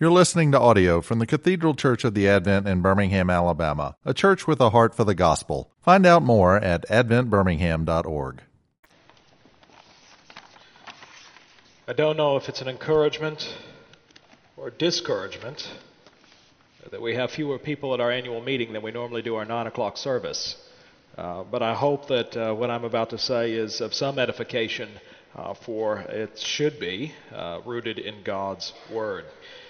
You're listening to audio from the Cathedral Church of the Advent in Birmingham, Alabama, a church with a heart for the gospel. Find out more at adventbirmingham.org. I don't know if it's an encouragement or discouragement that we have fewer people at our annual meeting than we normally do our 9 o'clock service. Uh, but I hope that uh, what I'm about to say is of some edification, uh, for it should be uh, rooted in God's Word.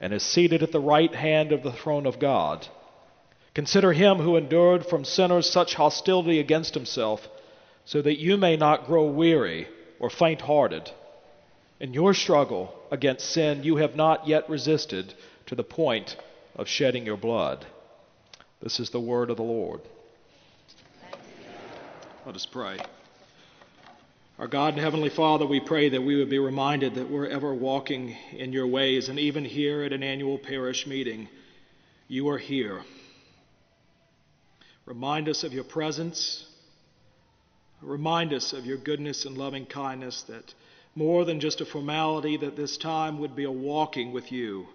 and is seated at the right hand of the throne of God. Consider him who endured from sinners such hostility against himself, so that you may not grow weary or faint hearted. In your struggle against sin, you have not yet resisted to the point of shedding your blood. This is the word of the Lord. Let us pray. Our God and Heavenly Father, we pray that we would be reminded that we're ever walking in your ways, and even here at an annual parish meeting, you are here. Remind us of your presence. Remind us of your goodness and loving kindness, that more than just a formality, that this time would be a walking with you,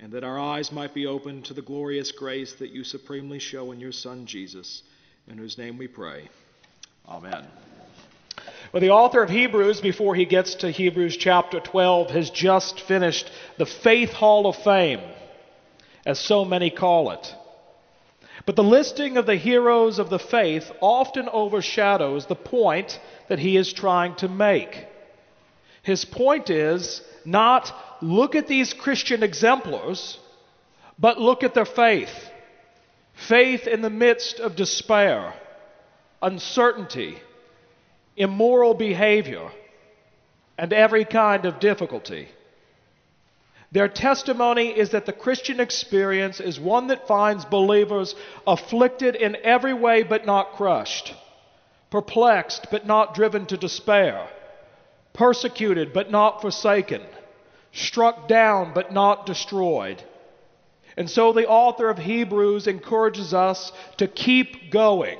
and that our eyes might be opened to the glorious grace that you supremely show in your Son, Jesus, in whose name we pray. Amen. Well, the author of Hebrews, before he gets to Hebrews chapter 12, has just finished the Faith Hall of Fame, as so many call it. But the listing of the heroes of the faith often overshadows the point that he is trying to make. His point is not look at these Christian exemplars, but look at their faith. Faith in the midst of despair, uncertainty, immoral behavior, and every kind of difficulty. Their testimony is that the Christian experience is one that finds believers afflicted in every way but not crushed, perplexed but not driven to despair, persecuted but not forsaken, struck down but not destroyed. And so the author of Hebrews encourages us to keep going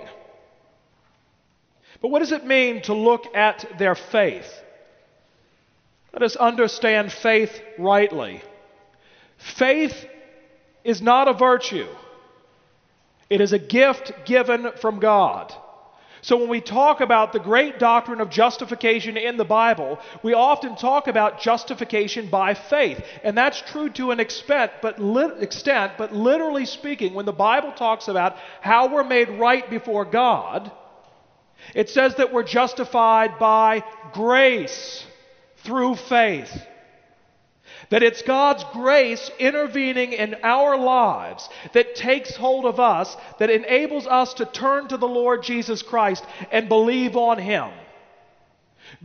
but what does it mean to look at their faith? Let us understand faith rightly. Faith is not a virtue, it is a gift given from God. So, when we talk about the great doctrine of justification in the Bible, we often talk about justification by faith. And that's true to an extent but, extent, but literally speaking, when the Bible talks about how we're made right before God, it says that we're justified by grace through faith. That it's God's grace intervening in our lives that takes hold of us, that enables us to turn to the Lord Jesus Christ and believe on Him.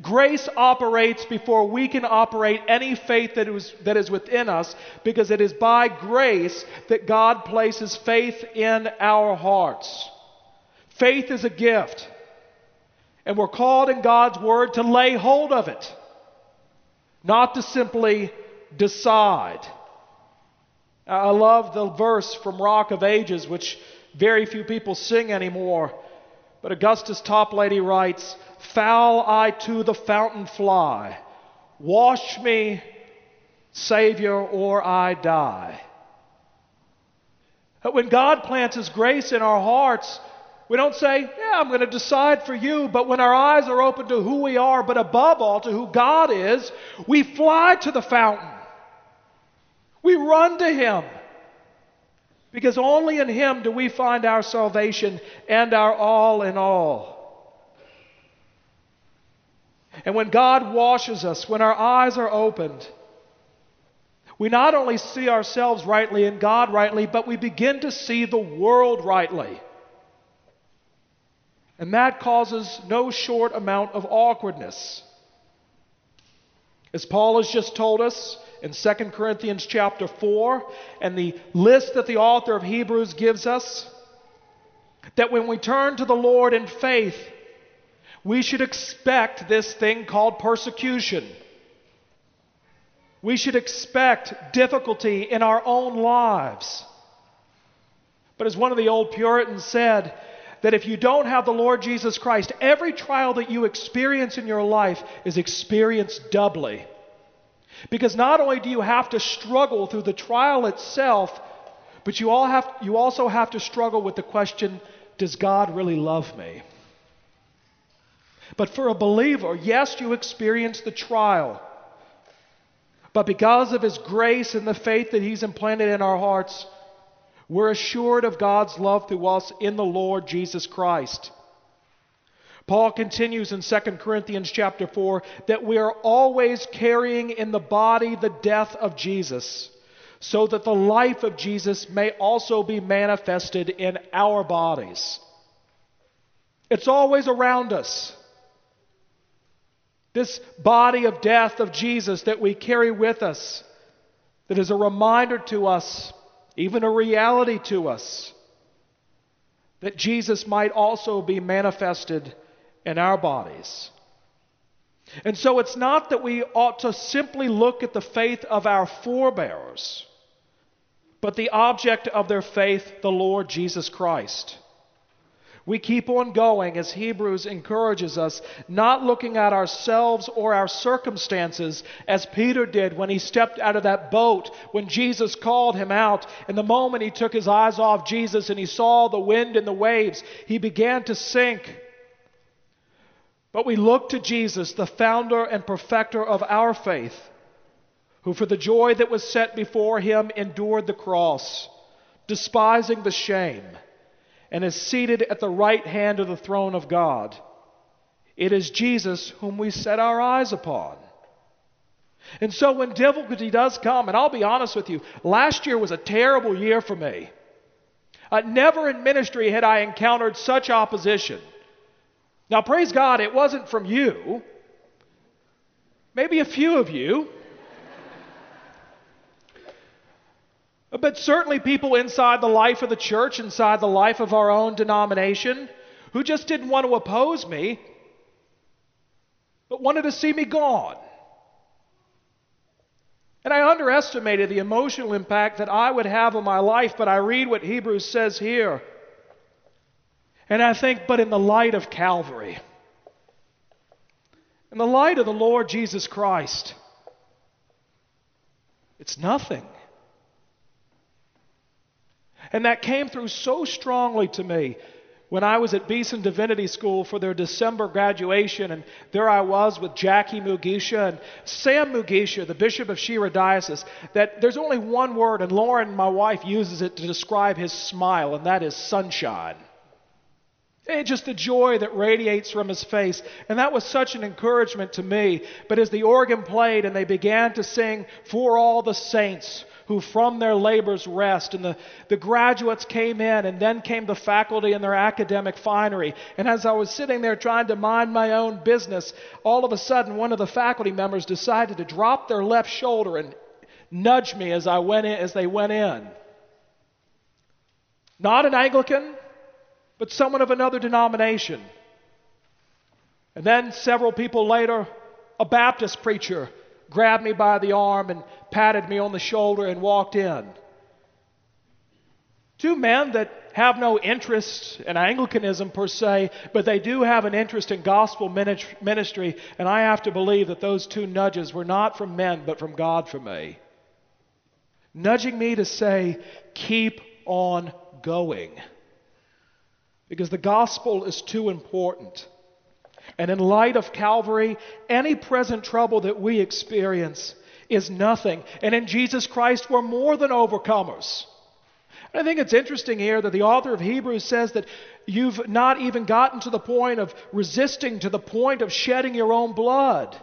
Grace operates before we can operate any faith that is, that is within us because it is by grace that God places faith in our hearts. Faith is a gift. And we're called in God's Word to lay hold of it, not to simply decide. I love the verse from Rock of Ages, which very few people sing anymore. But Augustus Toplady writes, Foul I to the fountain fly, wash me, Savior, or I die. When God plants His grace in our hearts, we don't say, Yeah, I'm going to decide for you, but when our eyes are open to who we are, but above all to who God is, we fly to the fountain. We run to Him. Because only in Him do we find our salvation and our all in all. And when God washes us, when our eyes are opened, we not only see ourselves rightly and God rightly, but we begin to see the world rightly. And that causes no short amount of awkwardness. As Paul has just told us in 2 Corinthians chapter 4 and the list that the author of Hebrews gives us, that when we turn to the Lord in faith, we should expect this thing called persecution. We should expect difficulty in our own lives. But as one of the old Puritans said, that if you don't have the Lord Jesus Christ, every trial that you experience in your life is experienced doubly. Because not only do you have to struggle through the trial itself, but you, all have, you also have to struggle with the question does God really love me? But for a believer, yes, you experience the trial. But because of His grace and the faith that He's implanted in our hearts, we're assured of God's love through us in the Lord Jesus Christ. Paul continues in 2 Corinthians chapter 4 that we are always carrying in the body the death of Jesus, so that the life of Jesus may also be manifested in our bodies. It's always around us. This body of death of Jesus that we carry with us, that is a reminder to us even a reality to us, that Jesus might also be manifested in our bodies. And so it's not that we ought to simply look at the faith of our forebears, but the object of their faith, the Lord Jesus Christ. We keep on going as Hebrews encourages us, not looking at ourselves or our circumstances as Peter did when he stepped out of that boat when Jesus called him out. And the moment he took his eyes off Jesus and he saw the wind and the waves, he began to sink. But we look to Jesus, the founder and perfecter of our faith, who for the joy that was set before him endured the cross, despising the shame and is seated at the right hand of the throne of God. It is Jesus whom we set our eyes upon. And so when difficulty does come, and I'll be honest with you, last year was a terrible year for me. Uh, never in ministry had I encountered such opposition. Now, praise God, it wasn't from you, maybe a few of you. But certainly people inside the life of the church, inside the life of our own denomination, who just didn't want to oppose me, but wanted to see me gone. And I underestimated the emotional impact that I would have on my life, but I read what Hebrews says here. And I think, but in the light of Calvary, in the light of the Lord Jesus Christ, it's nothing. And that came through so strongly to me when I was at Beeson Divinity School for their December graduation, and there I was with Jackie Mugisha and Sam Mugisha, the Bishop of Shyira Diocese, that there's only one word, and Lauren, my wife, uses it to describe his smile, and that is sunshine. And just the joy that radiates from his face. And that was such an encouragement to me. But as the organ played and they began to sing, For All the Saints, who from their labors rest. And the, the graduates came in, and then came the faculty in their academic finery. And as I was sitting there trying to mind my own business, all of a sudden one of the faculty members decided to drop their left shoulder and nudge me as I went in, as they went in. Not an Anglican, but someone of another denomination. And then several people later, a Baptist preacher grabbed me by the arm and patted me on the shoulder and walked in. Two men that have no interest in Anglicanism per se, but they do have an interest in gospel ministry, and I have to believe that those two nudges were not from men, but from God for me. Nudging me to say, keep on going. Because the gospel is too important. And in light of Calvary, any present trouble that we experience is nothing. And in Jesus Christ, we're more than overcomers. And I think it's interesting here that the author of Hebrews says that you've not even gotten to the point of resisting to the point of shedding your own blood.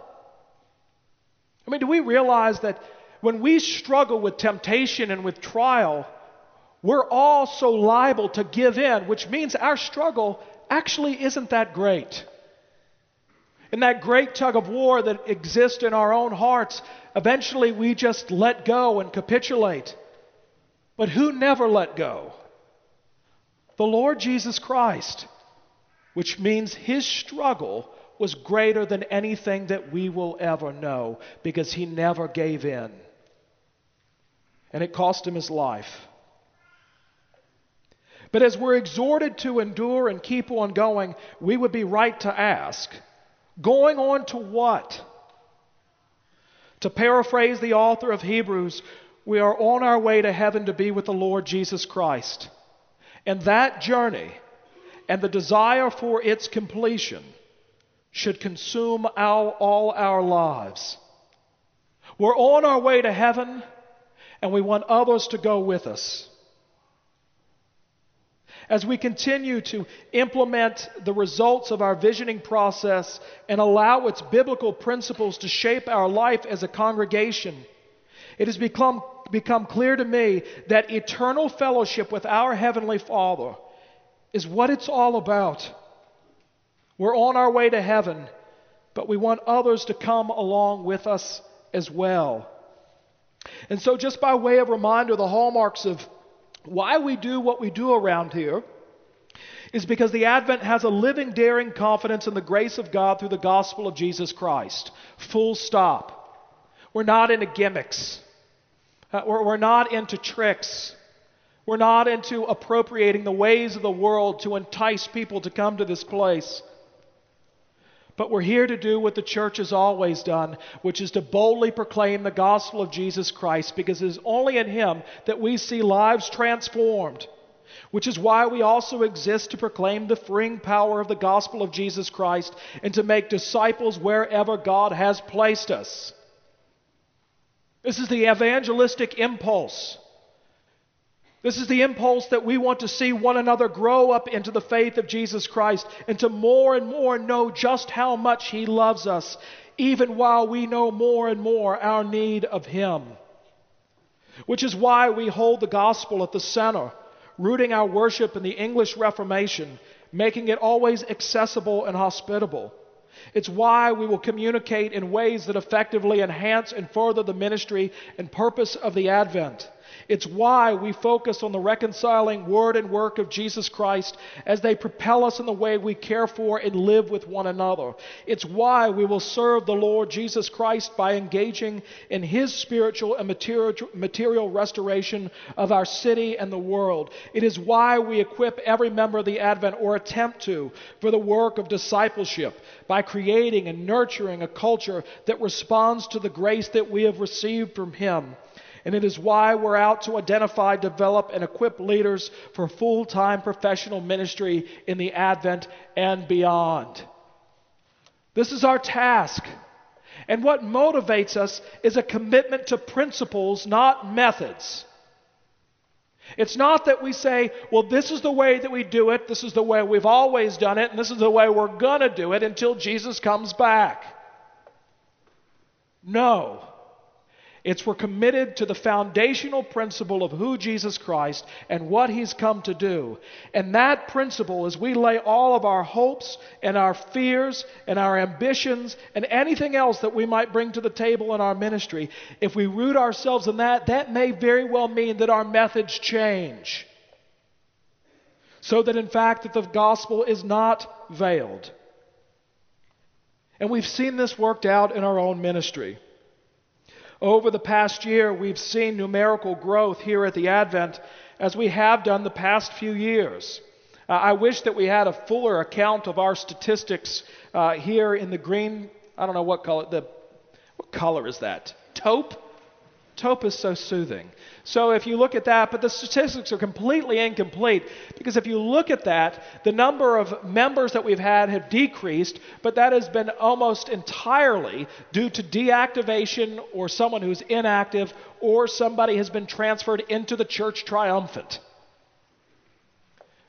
I mean, do we realize that when we struggle with temptation and with trial, we're all so liable to give in, which means our struggle actually isn't that great. In that great tug of war that exists in our own hearts, eventually we just let go and capitulate. But who never let go? The Lord Jesus Christ, which means his struggle was greater than anything that we will ever know because he never gave in. And it cost him his life. But as we're exhorted to endure and keep on going, we would be right to ask going on to what? To paraphrase the author of Hebrews, we are on our way to heaven to be with the Lord Jesus Christ. And that journey and the desire for its completion should consume our, all our lives. We're on our way to heaven, and we want others to go with us as we continue to implement the results of our visioning process and allow its biblical principles to shape our life as a congregation, it has become, become clear to me that eternal fellowship with our Heavenly Father is what it's all about. We're on our way to heaven, but we want others to come along with us as well. And so, just by way of reminder, the hallmarks of why we do what we do around here is because the Advent has a living, daring confidence in the grace of God through the gospel of Jesus Christ. Full stop. We're not into gimmicks. Uh, we're, we're not into tricks. We're not into appropriating the ways of the world to entice people to come to this place. But we're here to do what the church has always done, which is to boldly proclaim the gospel of Jesus Christ, because it is only in Him that we see lives transformed. Which is why we also exist to proclaim the freeing power of the gospel of Jesus Christ and to make disciples wherever God has placed us. This is the evangelistic impulse. This is the impulse that we want to see one another grow up into the faith of Jesus Christ and to more and more know just how much He loves us, even while we know more and more our need of Him. Which is why we hold the gospel at the center, rooting our worship in the English Reformation, making it always accessible and hospitable. It's why we will communicate in ways that effectively enhance and further the ministry and purpose of the Advent. It's why we focus on the reconciling word and work of Jesus Christ as they propel us in the way we care for and live with one another. It's why we will serve the Lord Jesus Christ by engaging in his spiritual and material restoration of our city and the world. It is why we equip every member of the Advent or attempt to for the work of discipleship by creating and nurturing a culture that responds to the grace that we have received from him. And it is why we're out to identify, develop, and equip leaders for full time professional ministry in the Advent and beyond. This is our task. And what motivates us is a commitment to principles, not methods. It's not that we say, well, this is the way that we do it, this is the way we've always done it, and this is the way we're going to do it until Jesus comes back. No. It's we're committed to the foundational principle of who Jesus Christ and what he's come to do. And that principle, is we lay all of our hopes and our fears and our ambitions and anything else that we might bring to the table in our ministry, if we root ourselves in that, that may very well mean that our methods change. So that in fact that the gospel is not veiled. And we've seen this worked out in our own ministry. Over the past year, we've seen numerical growth here at the Advent as we have done the past few years. Uh, I wish that we had a fuller account of our statistics uh, here in the green. I don't know what color. The what color is that? Taupe. Taupe is so soothing. So if you look at that, but the statistics are completely incomplete because if you look at that, the number of members that we've had have decreased, but that has been almost entirely due to deactivation or someone who's inactive or somebody has been transferred into the church triumphant.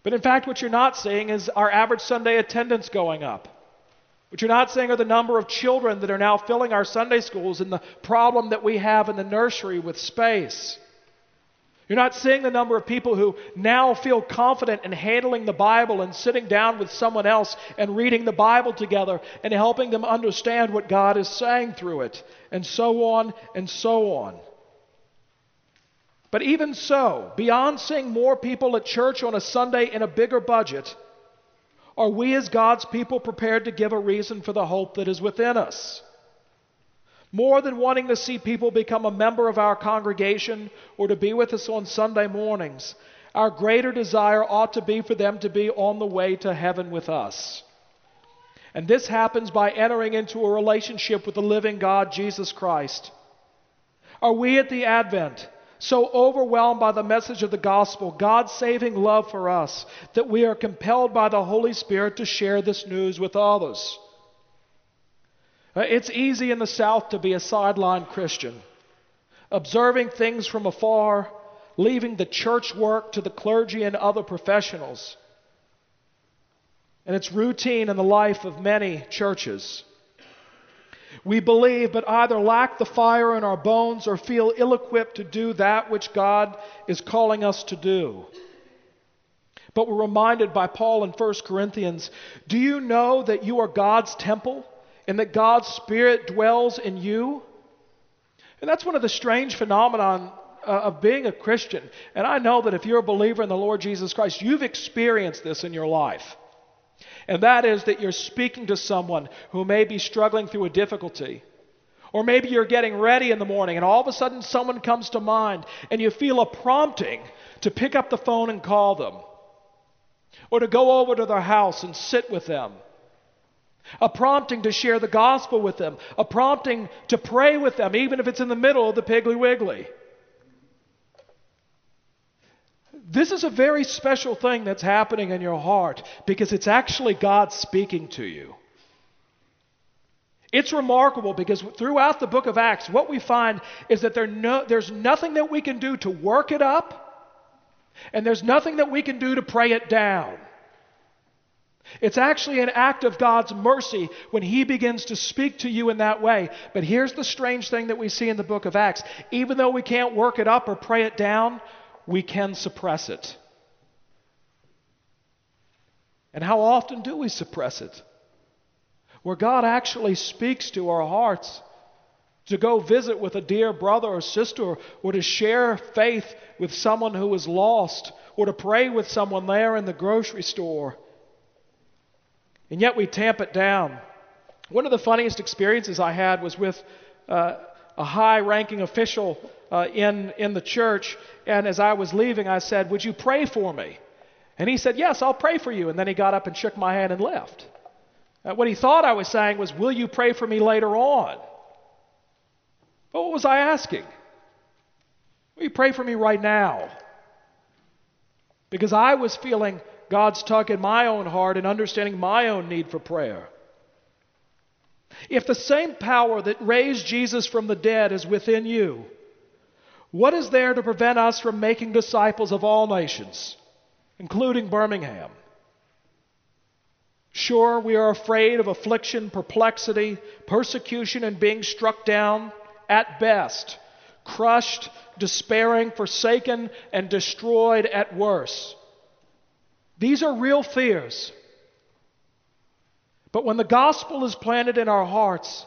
But in fact, what you're not seeing is our average Sunday attendance going up. What you're not seeing are the number of children that are now filling our Sunday schools and the problem that we have in the nursery with space. You're not seeing the number of people who now feel confident in handling the Bible and sitting down with someone else and reading the Bible together and helping them understand what God is saying through it, and so on and so on. But even so, beyond seeing more people at church on a Sunday in a bigger budget, are we as God's people prepared to give a reason for the hope that is within us? More than wanting to see people become a member of our congregation or to be with us on Sunday mornings, our greater desire ought to be for them to be on the way to heaven with us. And this happens by entering into a relationship with the living God, Jesus Christ. Are we at the Advent so overwhelmed by the message of the gospel, God's saving love for us, that we are compelled by the Holy Spirit to share this news with others? It's easy in the South to be a sideline Christian, observing things from afar, leaving the church work to the clergy and other professionals. And it's routine in the life of many churches. We believe, but either lack the fire in our bones or feel ill equipped to do that which God is calling us to do. But we're reminded by Paul in 1 Corinthians do you know that you are God's temple? and that God's Spirit dwells in you. And that's one of the strange phenomenon uh, of being a Christian. And I know that if you're a believer in the Lord Jesus Christ, you've experienced this in your life. And that is that you're speaking to someone who may be struggling through a difficulty. Or maybe you're getting ready in the morning and all of a sudden someone comes to mind and you feel a prompting to pick up the phone and call them. Or to go over to their house and sit with them a prompting to share the gospel with them, a prompting to pray with them, even if it's in the middle of the Piggly Wiggly. This is a very special thing that's happening in your heart because it's actually God speaking to you. It's remarkable because throughout the book of Acts, what we find is that there no, there's nothing that we can do to work it up, and there's nothing that we can do to pray it down. It's actually an act of God's mercy when He begins to speak to you in that way. But here's the strange thing that we see in the book of Acts. Even though we can't work it up or pray it down, we can suppress it. And how often do we suppress it? Where God actually speaks to our hearts to go visit with a dear brother or sister, or to share faith with someone who is lost, or to pray with someone there in the grocery store and yet we tamp it down. One of the funniest experiences I had was with uh, a high ranking official uh, in, in the church. And as I was leaving, I said, Would you pray for me? And he said, Yes, I'll pray for you. And then he got up and shook my hand and left. Uh, what he thought I was saying was, Will you pray for me later on? But what was I asking? Will you pray for me right now? Because I was feeling God's tug in my own heart and understanding my own need for prayer. If the same power that raised Jesus from the dead is within you, what is there to prevent us from making disciples of all nations, including Birmingham? Sure, we are afraid of affliction, perplexity, persecution, and being struck down at best, crushed, despairing, forsaken, and destroyed at worst. These are real fears. But when the gospel is planted in our hearts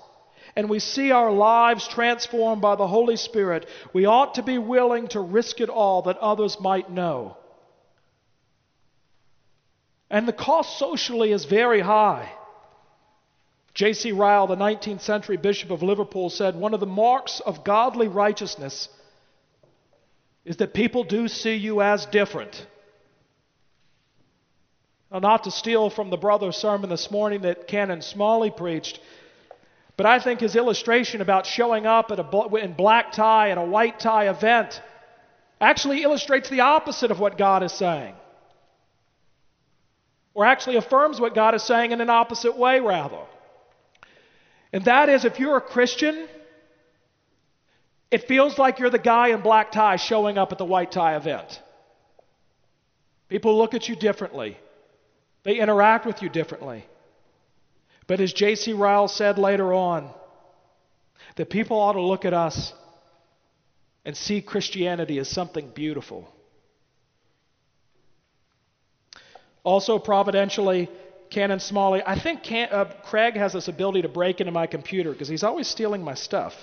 and we see our lives transformed by the Holy Spirit, we ought to be willing to risk it all that others might know. And the cost socially is very high. J.C. Ryle, the 19th century Bishop of Liverpool, said one of the marks of godly righteousness is that people do see you as different. Now, not to steal from the brother's sermon this morning that Canon Smalley preached, but I think his illustration about showing up a, in black tie at a white tie event actually illustrates the opposite of what God is saying. Or actually affirms what God is saying in an opposite way, rather. And that is if you're a Christian, it feels like you're the guy in black tie showing up at the white tie event. People look at you differently. They interact with you differently. But as J.C. Ryle said later on, that people ought to look at us and see Christianity as something beautiful. Also, providentially, Canon Smalley, I think Can, uh, Craig has this ability to break into my computer because he's always stealing my stuff.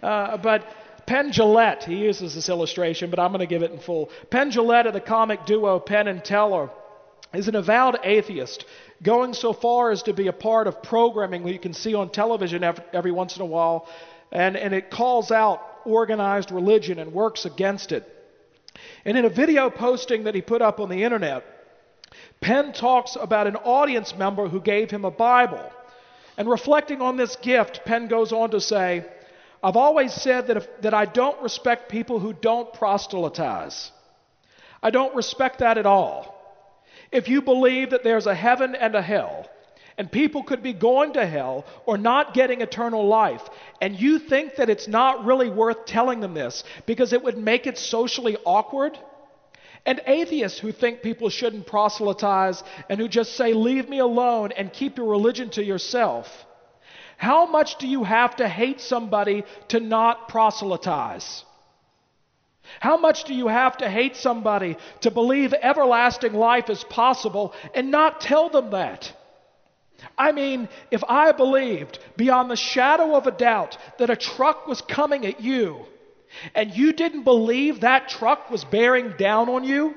Uh, but Penn Jillette, he uses this illustration, but I'm going to give it in full. Penn Jillette of the comic duo Penn and Teller is an avowed atheist, going so far as to be a part of programming that you can see on television every, once in a while, and, and it calls out organized religion and works against it. And in a video posting that he put up on the internet, Penn talks about an audience member who gave him a Bible. And reflecting on this gift, Penn goes on to say, I've always said that, if, that I don't respect people who don't proselytize. I don't respect that at all. If you believe that there's a heaven and a hell, and people could be going to hell or not getting eternal life, and you think that it's not really worth telling them this because it would make it socially awkward, and atheists who think people shouldn't proselytize and who just say, Leave me alone and keep your religion to yourself. How much do you have to hate somebody to not proselytize? How much do you have to hate somebody to believe everlasting life is possible and not tell them that? I mean, if I believed beyond the shadow of a doubt that a truck was coming at you, and you didn't believe that truck was bearing down on you,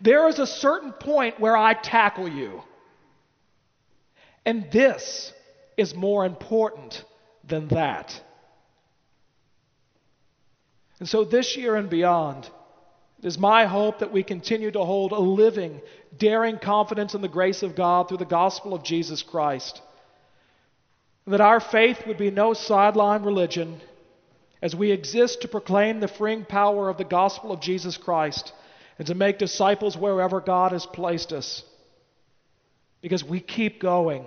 there is a certain point where I tackle you. And this is more important than that. And so this year and beyond, it is my hope that we continue to hold a living, daring confidence in the grace of God through the gospel of Jesus Christ. And that our faith would be no sideline religion as we exist to proclaim the freeing power of the gospel of Jesus Christ and to make disciples wherever God has placed us. Because we keep going,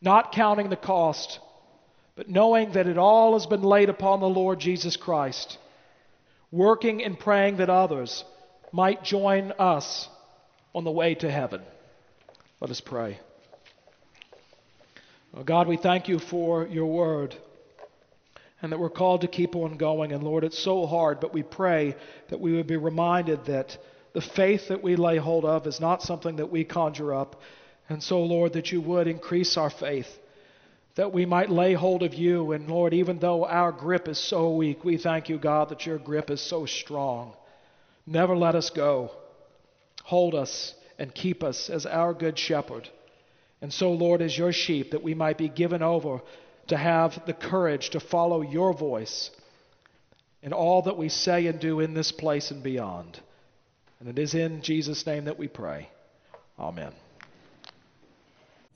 not counting the cost, but knowing that it all has been laid upon the Lord Jesus Christ, working and praying that others might join us on the way to heaven. Let us pray. Oh God, we thank you for your word and that we're called to keep on going. And Lord, it's so hard, but we pray that we would be reminded that the faith that we lay hold of is not something that we conjure up. And so, Lord, that you would increase our faith, that we might lay hold of you. And Lord, even though our grip is so weak, we thank you, God, that your grip is so strong. Never let us go. Hold us and keep us as our good shepherd. And so, Lord, as your sheep, that we might be given over to have the courage to follow your voice in all that we say and do in this place and beyond. And it is in Jesus' name that we pray. Amen.